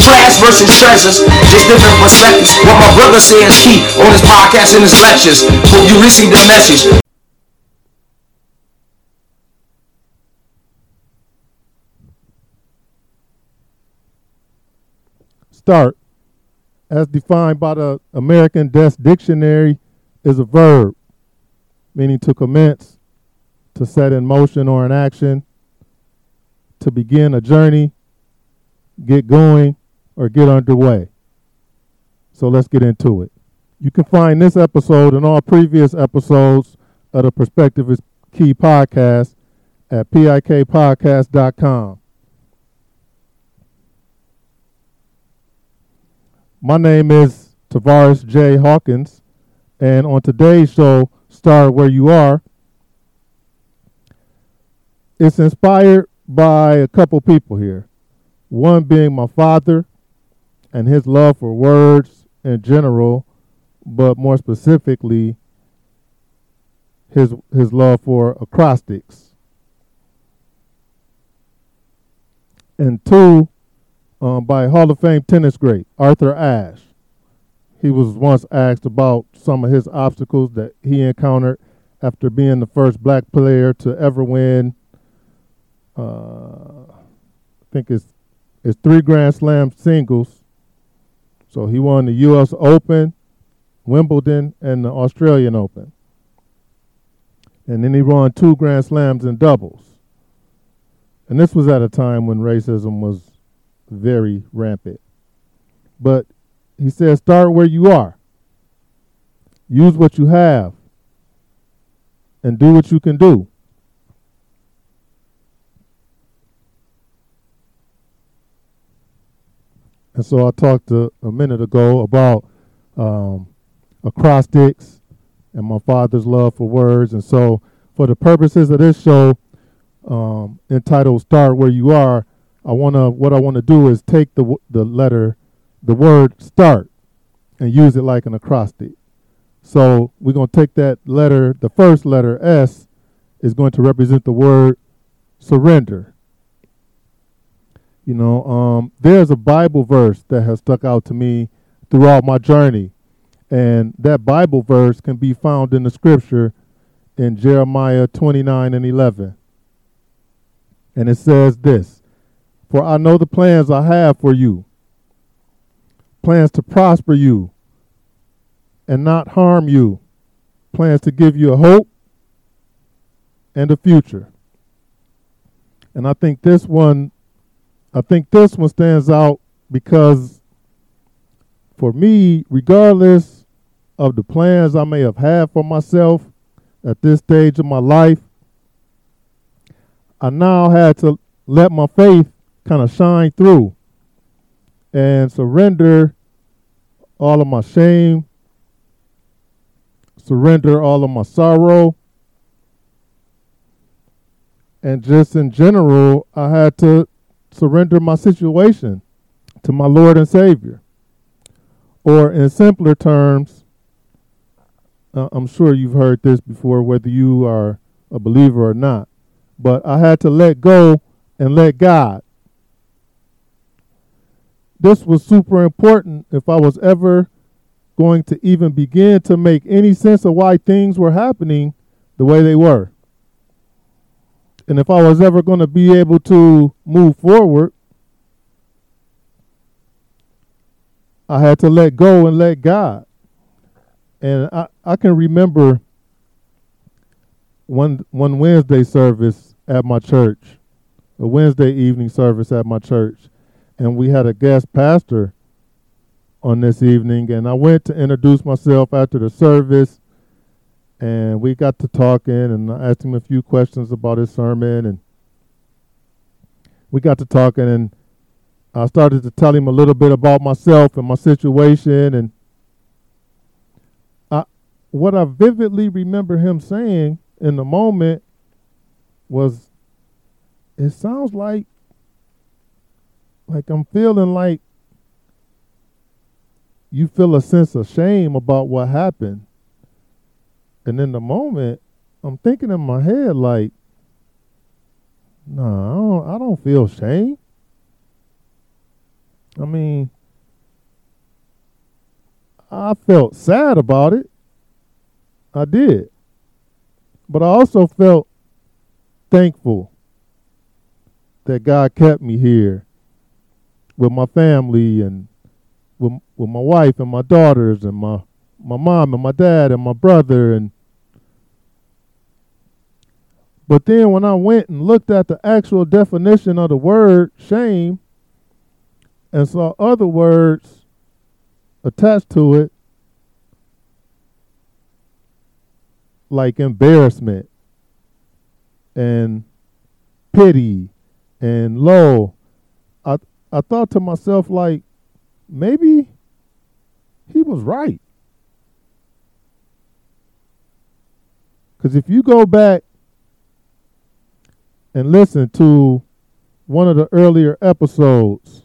Trash versus treasures, just different perspectives. What my brother says key on his podcast and his lectures. Hope you receive the message. Start, as defined by the American Desk Dictionary, is a verb, meaning to commence, to set in motion or in action, to begin a journey, get going, or get underway. So let's get into it. You can find this episode and all previous episodes of the Perspective is Key podcast at pikpodcast.com. My name is Tavares J. Hawkins, and on today's show, Start Where You Are, it's inspired by a couple people here. One being my father and his love for words in general, but more specifically, his his love for acrostics. And two, um, by Hall of Fame tennis great Arthur Ashe. He was once asked about some of his obstacles that he encountered after being the first black player to ever win. Uh, I think it's it's three Grand Slam singles. So he won the U.S. Open, Wimbledon, and the Australian Open. And then he won two Grand Slams in doubles. And this was at a time when racism was very rampant. But he says, start where you are. Use what you have. And do what you can do. And so I talked a, a minute ago about um, acrostics and my father's love for words. And so, for the purposes of this show, um, entitled "Start Where You Are," I wanna what I want to do is take the the letter, the word "start," and use it like an acrostic. So we're gonna take that letter. The first letter S is going to represent the word surrender. You know, um, there's a Bible verse that has stuck out to me throughout my journey. And that Bible verse can be found in the scripture in Jeremiah 29 and 11. And it says this For I know the plans I have for you, plans to prosper you and not harm you, plans to give you a hope and a future. And I think this one I think this one stands out because for me, regardless of the plans I may have had for myself at this stage of my life, I now had to let my faith kind of shine through and surrender all of my shame, surrender all of my sorrow. And just in general, I had to surrender my situation to my Lord and Savior. Or, in simpler terms, uh, I'm sure you've heard this before, whether you are a believer or not, but I had to let go and let God. This was super important if I was ever going to even begin to make any sense of why things were happening the way they were. And if I was ever going to be able to move forward, I had to let go and let God. And I, I can remember one one Wednesday service at my church, a Wednesday evening service at my church, and we had a guest pastor on this evening, and I went to introduce myself after the service, and we got to talking and I asked him a few questions about his sermon. And we got to talking and I started to tell him a little bit about myself and my situation. And I what I vividly remember him saying in the moment was it sounds like like I'm feeling like you feel a sense of shame about what happened and in the moment, I'm thinking in my head like, nah, I don't, I don't feel shame. I mean, I felt sad about it. I did. But I also felt thankful that God kept me here with my family and with, with my wife and my daughters and my, my mom and my dad and my brother and but then when I went and looked at the actual definition of the word shame and saw other words attached to it, like embarrassment and pity and low, I I thought to myself like maybe he was right. Cuz if you go back and listen to one of the earlier episodes,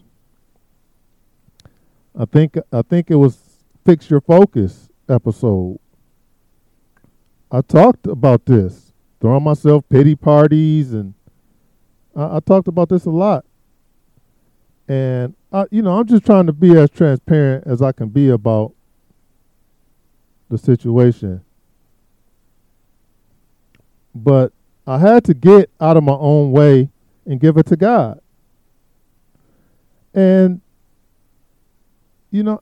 I think I think it was Fix Your Focus episode. I talked about this, throwing myself pity parties, and I, I talked about this a lot. And I, you know, I'm just trying to be as transparent as I can be about the situation. But I had to get out of my own way and give it to God. And you know,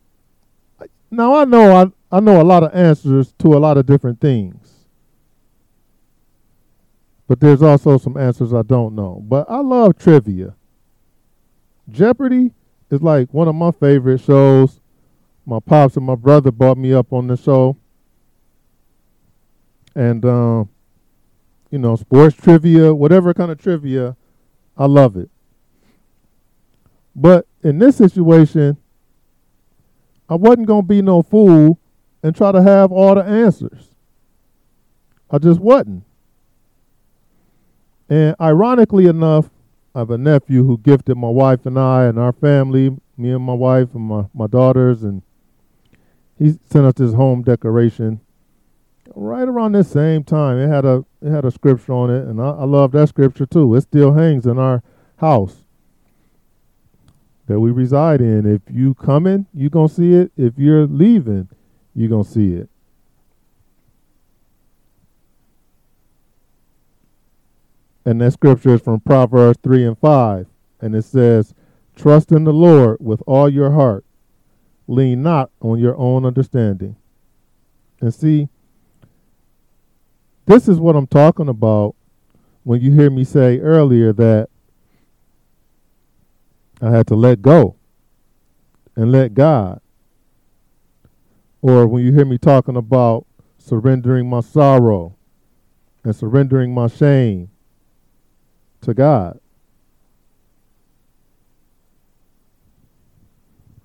now I know I, I know a lot of answers to a lot of different things. But there's also some answers I don't know. But I love trivia. Jeopardy is like one of my favorite shows. My pops and my brother brought me up on the show. And um, you know, sports trivia, whatever kind of trivia, I love it. But in this situation, I wasn't going to be no fool and try to have all the answers. I just wasn't. And ironically enough, I have a nephew who gifted my wife and I and our family, me and my wife and my, my daughters, and he sent us this home decoration right around this same time. It had a it had a scripture on it, and I, I love that scripture too. It still hangs in our house that we reside in. If you coming, you gonna see it. If you're leaving, you gonna see it. And that scripture is from Proverbs 3 and 5. And it says, Trust in the Lord with all your heart. Lean not on your own understanding. And see, this is what I'm talking about when you hear me say earlier that I had to let go and let God. Or when you hear me talking about surrendering my sorrow and surrendering my shame to God.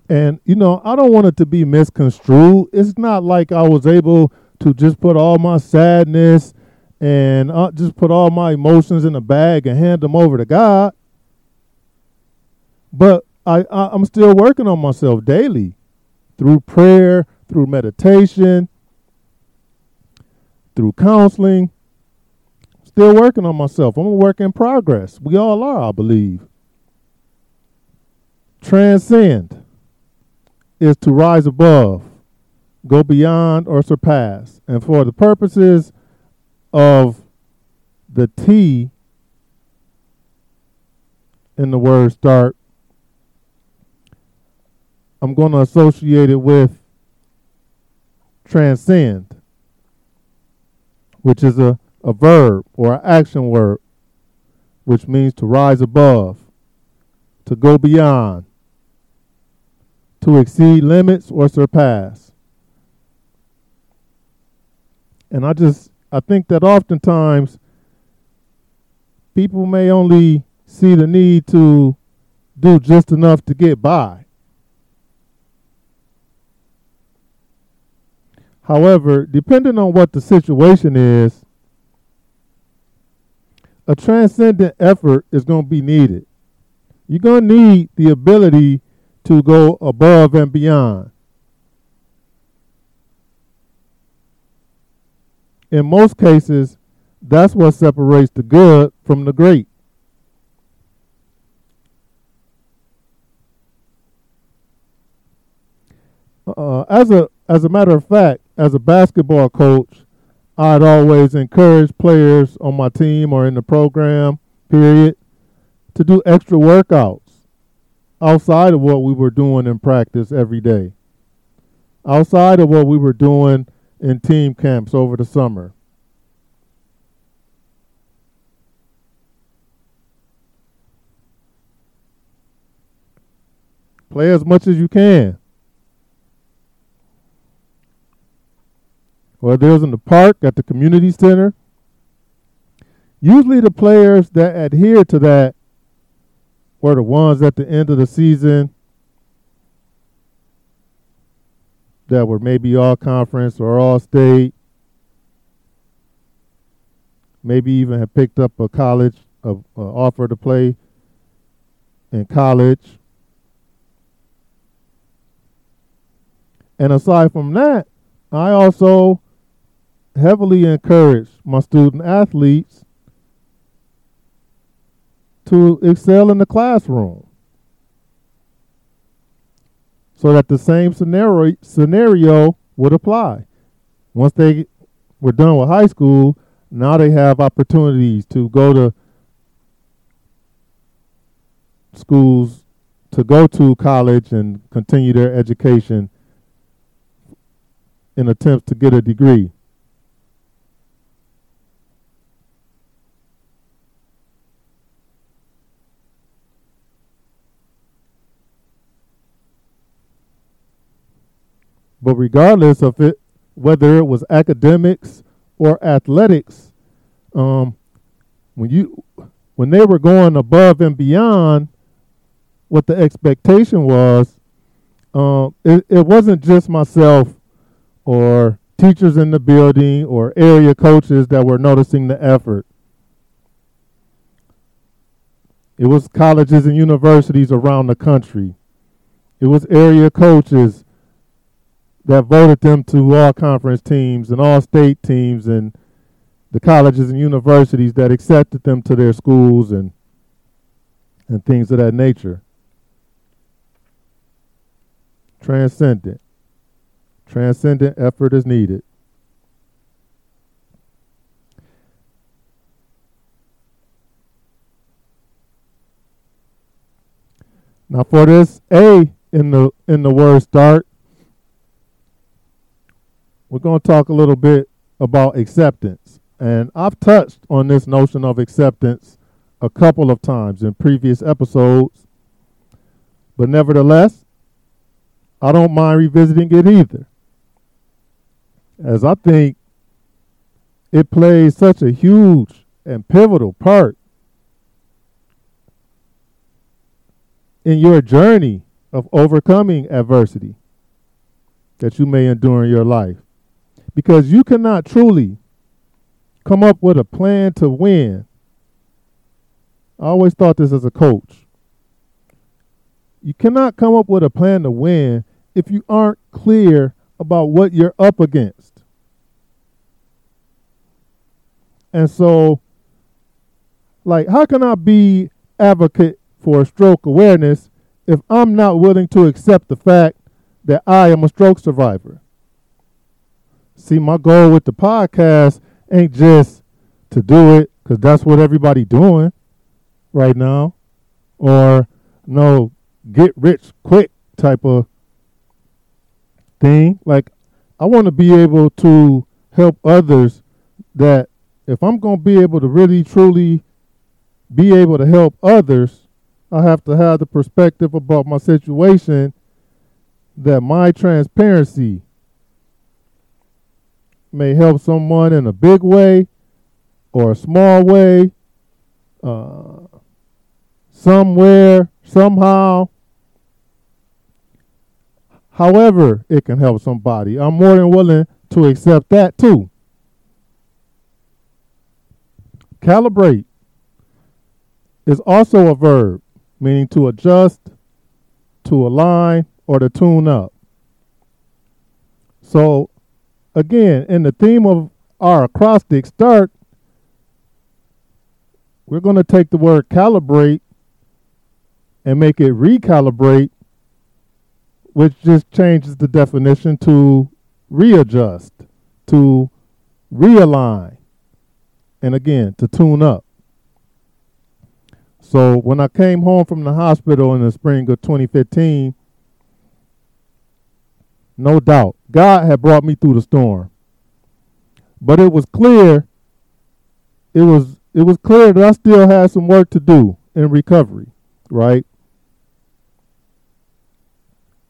And, you know, I don't want it to be misconstrued. It's not like I was able to just put all my sadness and uh, just put all my emotions in a bag and hand them over to God. But I, I I'm still working on myself daily through prayer, through meditation, through counseling. Still working on myself. I'm a work in progress. We all are, I believe. Transcend is to rise above go beyond or surpass. And for the purposes of the T in the word start, I'm going to associate it with transcend, which is a, a verb or an action word, which means to rise above, to go beyond, to exceed limits or surpass. And I just I think that oftentimes people may only see the need to do just enough to get by. However, depending on what the situation is, a transcendent effort is going to be needed. You're going to need the ability to go above and beyond. In most cases, that's what separates the good from the great. uh, as a as a matter of fact, as a basketball coach, I'd always encourage players on my team or in the program period to do extra workouts outside of what we were doing in practice every day, outside of what we were doing in team camps over the summer. Play as much as you can. Whether it was in the park, at the community center. Usually the players that adhere to that were the ones at the end of the season that were maybe all conference or all state. Maybe even have picked up a college a, offer to play in college. And aside from that, I also heavily encourage my student athletes to excel in the classroom so that the same scenario scenario would apply. Once they were done with high school, now they have opportunities to go to schools to go to college and continue their education in attempts to get a degree. But regardless of it, whether it was academics or athletics, um, when you when they were going above and beyond what the expectation was, um, it, it wasn't just myself or teachers in the building or area coaches that were noticing the effort. It was colleges and universities around the country. It was area coaches that voted them to all conference teams and all state teams and the colleges and universities that accepted them to their schools and and things of that nature. Transcendent. Transcendent effort is needed. Now for this A in the in the word start, we're going to talk a little bit about acceptance. And I've touched on this notion of acceptance a couple of times in previous episodes. But nevertheless, I don't mind revisiting it either. As I think it plays such a huge and pivotal part in your journey of overcoming adversity that you may endure in your life because you cannot truly come up with a plan to win. I always thought this as a coach. You cannot come up with a plan to win if you aren't clear about what you're up against. And so, like, how can I be advocate for stroke awareness if I'm not willing to accept the fact that I am a stroke survivor? See, my goal with the podcast ain't just to do it because that's what everybody doing right now, or no get rich quick type of thing. Like, I want to be able to help others that if I'm going to be able to really truly be able to help others, I have to have the perspective about my situation that my transparency may help someone in a big way or a small way, uh, somewhere, somehow. However, it can help somebody. I'm more than willing to accept that too. Calibrate is also a verb, meaning to adjust, to align, or to tune up. So again, in the theme of our acrostic start, we're going to take the word calibrate and make it recalibrate which just changes the definition to readjust, to realign, and again, to tune up. So when I came home from the hospital in the spring of 2015, no doubt, God had brought me through the storm. But it was clear it was it was clear that I still had some work to do in recovery, right?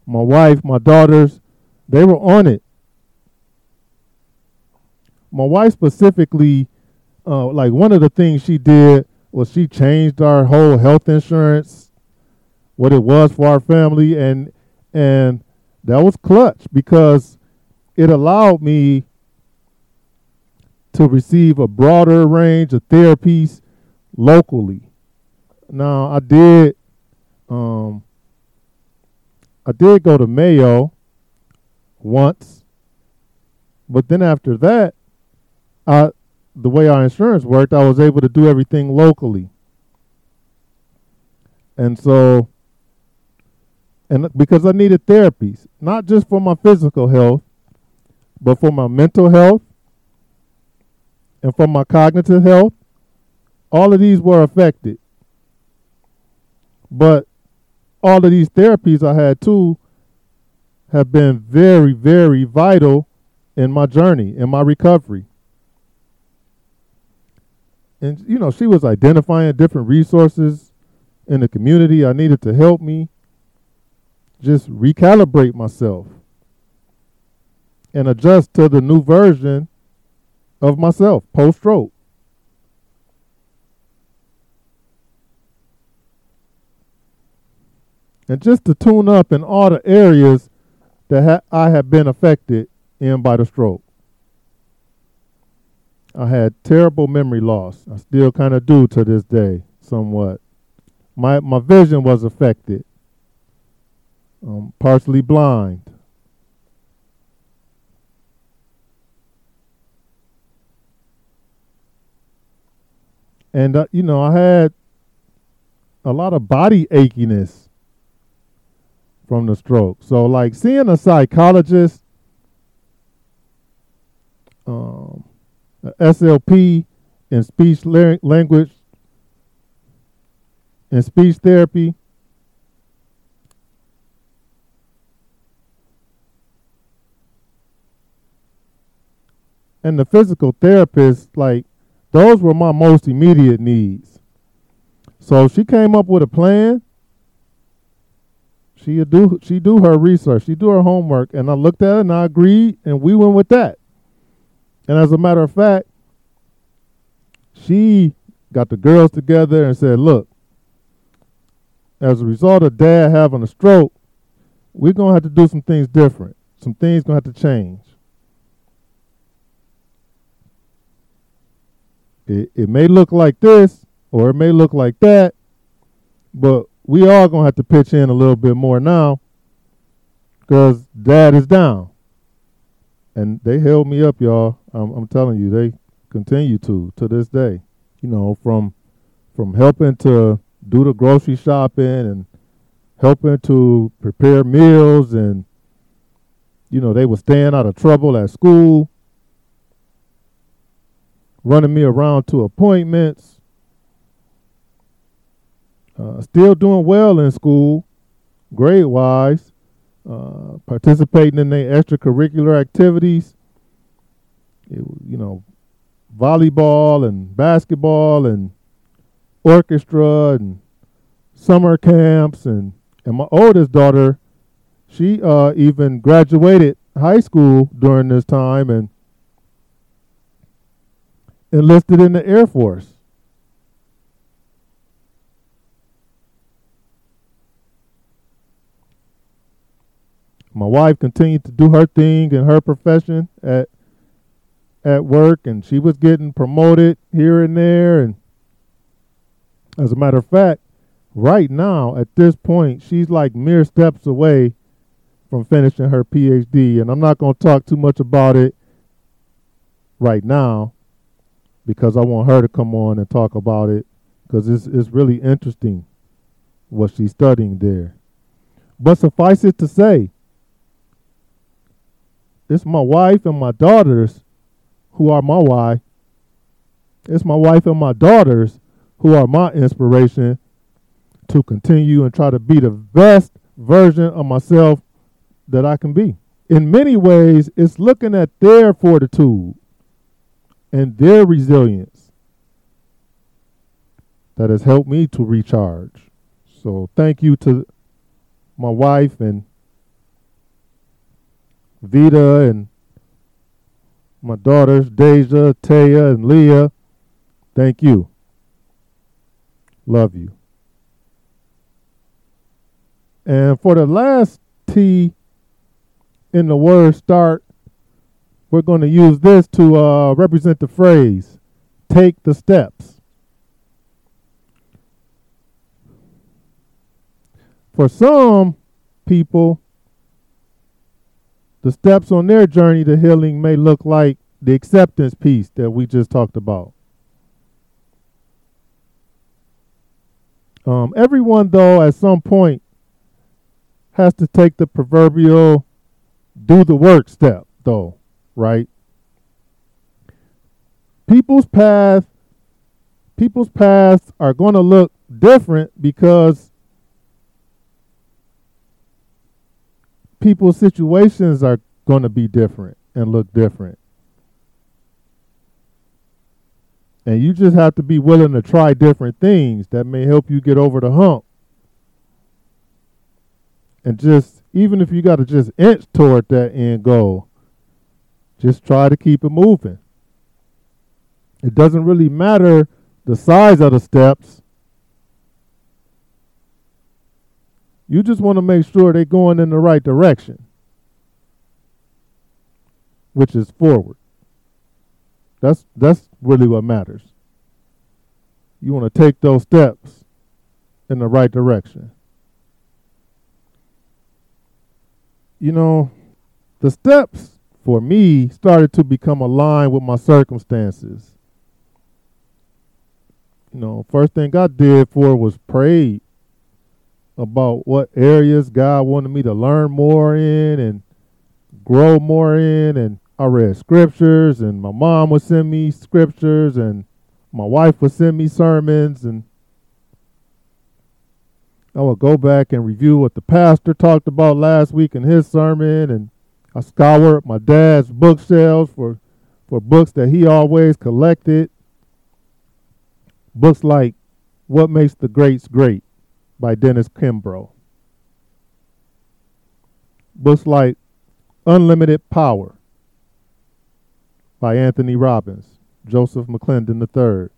My wife, my daughters, they were on it. My wife specifically, uh, like one of the things she did was she changed our whole health insurance, what it was for our family, and and that was clutch because it allowed me to receive a broader range of therapies locally. Now I did um I did go to Mayo once, but then after that, I the way our insurance worked, I was able to do everything locally. And so and because I needed therapies, not just for my physical health, but for my mental health and for my cognitive health, all of these were affected. But all of these therapies I had too have been very, very vital in my journey, in my recovery. And, you know, she was identifying different resources in the community I needed to help me just recalibrate myself and adjust to the new version of myself post stroke. And just to tune up in all the areas that ha- I have been affected in by the stroke. I had terrible memory loss. I still kind of do to this day, somewhat. My my vision was affected. I'm partially blind. And, uh, you know, I had a lot of body achiness from the stroke. So, like, seeing a psychologist, um, SLP in speech language and speech therapy and the physical therapist, like those were my most immediate needs. So she came up with a plan. She do she do her research, she do her homework, and I looked at it and I agreed, and we went with that. And as a matter of fact, she got the girls together and said, "Look, as a result of Dad having a stroke, we're gonna have to do some things different. Some things gonna have to change." It, it may look like this or it may look like that, but we are going to have to pitch in a little bit more now because dad is down. And they held me up, y'all. I'm, I'm telling you, they continue to to this day. You know, from from helping to do the grocery shopping and helping to prepare meals and you know they were staying out of trouble at school running me around to appointments. Uh, still doing well in school, grade wise, uh, participating in their extracurricular activities. It, you know, volleyball and basketball and orchestra and summer camps and and my oldest daughter, she uh, even graduated high school during this time and enlisted in the Air Force. My wife continued to do her thing in her profession at at work and she was getting promoted here and there and as a matter of fact, right now at this point she's like mere steps away from finishing her PhD and I'm not going to talk too much about it right now because I want her to come on and talk about it because it's, it's really interesting what she's studying there. But suffice it to say, it's my wife and my daughters who are my why. It's my wife and my daughters who are my inspiration to continue and try to be the best version of myself that I can be. In many ways, it's looking at their fortitude and their resilience that has helped me to recharge. So, thank you to my wife and Vita and my daughters, Deja, Taya, and Leah. Thank you. Love you. And for the last T in the word start, we're going to use this to uh, represent the phrase take the steps. For some people, the steps on their journey to healing may look like the acceptance piece that we just talked about. Um, everyone, though, at some point has to take the proverbial do the work step, though, right? People's path, people's paths are going to look different because people's situations are going to be different and look different. And you just have to be willing to try different things that may help you get over the hump. And just, even if you got to just inch toward that end goal, just try to keep it moving. It doesn't really matter the size of the steps. You just want to make sure they're going in the right direction, which is forward. That's that's really what matters. You want to take those steps in the right direction. You know, the steps for me started to become aligned with my circumstances. You know, first thing I did for was prayed about what areas God wanted me to learn more in and grow more in and I read scriptures, and my mom would send me scriptures, and my wife would send me sermons, and I would go back and review what the pastor talked about last week in his sermon, and I scoured my dad's bookshelves for for books that he always collected. Books like What Makes the Greats Great by Dennis Kimbro. Books like Unlimited Power by Anthony Robbins, Joseph McClendon III.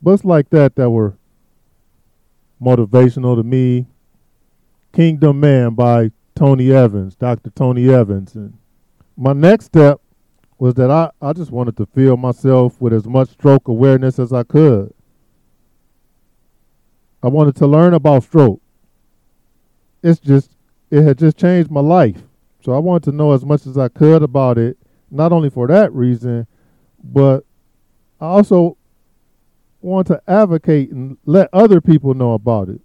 Books like that that were motivational to me. Kingdom Man by Tony Evans, Dr. Tony Evans. And my next step was that I, I just wanted to fill myself with as much stroke awareness as I could. I wanted to learn about stroke. It's just, it had just changed my life. So I wanted to know as much as I could about it, not only for that reason, but I also want to advocate and let other people know about it.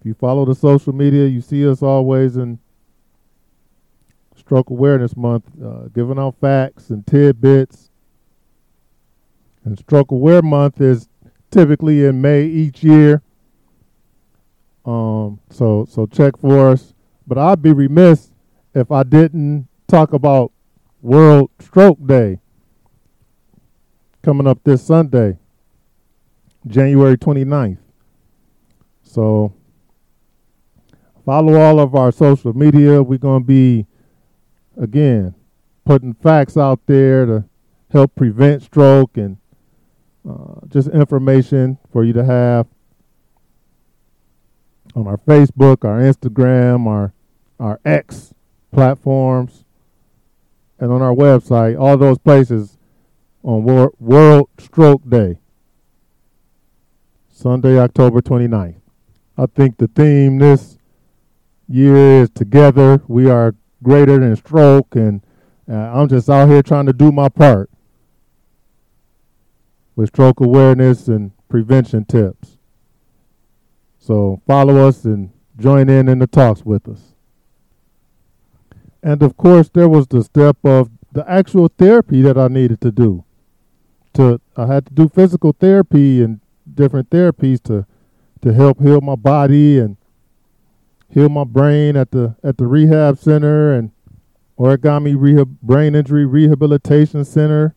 If you follow the social media, you see us always in Stroke Awareness Month, uh, giving out facts and tidbits. And Stroke Aware Month is typically in May each year. Um, so so check for us. But I'd be remiss if I didn't talk about World Stroke Day coming up this Sunday, January 29th. So follow all of our social media. We're going to be, again, putting facts out there to help prevent stroke and uh, just information for you to have on our Facebook, our Instagram, our our X platforms, and on our website, all those places on Wor- World Stroke Day, Sunday, October 29th. I think the theme this year is Together We Are Greater Than Stroke, and uh, I'm just out here trying to do my part with stroke awareness and prevention tips. So follow us and join in in the talks with us. And of course, there was the step of the actual therapy that I needed to do. To I had to do physical therapy and different therapies to to help heal my body and heal my brain at the at the rehab center and origami rehab brain injury rehabilitation center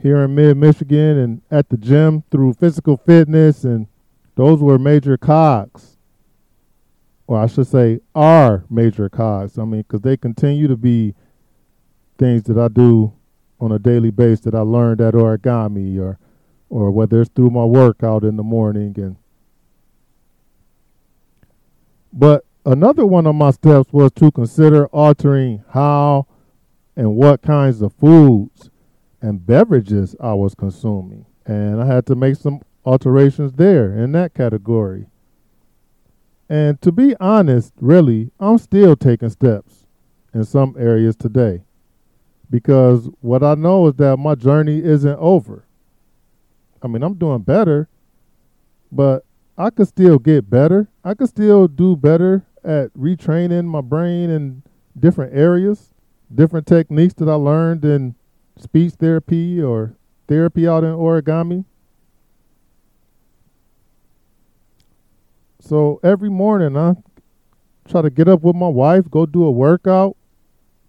here in mid Michigan and at the gym through physical fitness and those were major cogs. Or I should say are major cogs. I mean because they continue to be things that I do on a daily basis that I learned at origami or or whether it's through my workout in the morning and but another one of my steps was to consider altering how and what kinds of foods and beverages I was consuming. And I had to make some alterations there in that category. And to be honest, really, I'm still taking steps in some areas today. Because what I know is that my journey isn't over. I mean, I'm doing better, but I could still get better. I could still do better at retraining my brain in different areas, different techniques that I learned in speech therapy or therapy out in origami. So every morning I try to get up with my wife, go do a workout,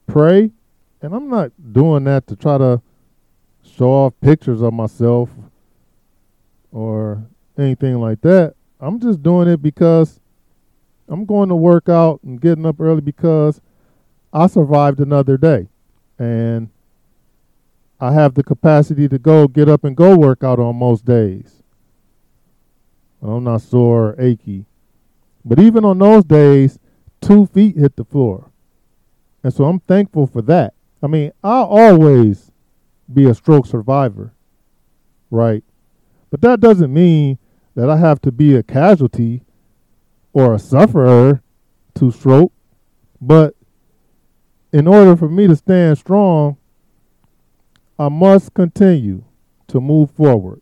pray, and I'm not doing that to try to show off pictures of myself or anything like that. I'm just doing it because I'm going to work out and getting up early because I survived another day. And I have the capacity to go get up and go work out on most days. I'm not sore or achy. But even on those days, two feet hit the floor. And so I'm thankful for that. I mean, I'll always be a stroke survivor, right? But that doesn't mean that I have to be a casualty or a sufferer to stroke. But in order for me to stand strong, I must continue to move forward,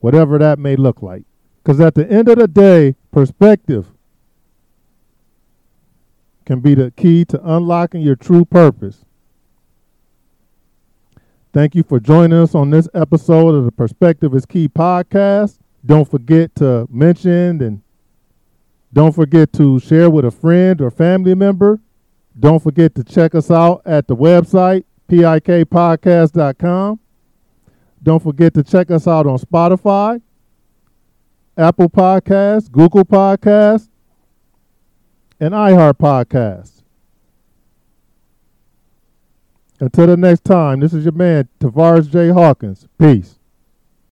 whatever that may look like. Because at the end of the day, perspective can be the key to unlocking your true purpose. Thank you for joining us on this episode of the Perspective is Key podcast. Don't forget to mention and don't forget to share with a friend or family member. Don't forget to check us out at the website, pikpodcast.com. Don't forget to check us out on Spotify, Apple Podcasts, Google Podcasts, and iHeart Podcasts. Until the next time, this is your man, Tavares J. Hawkins. Peace.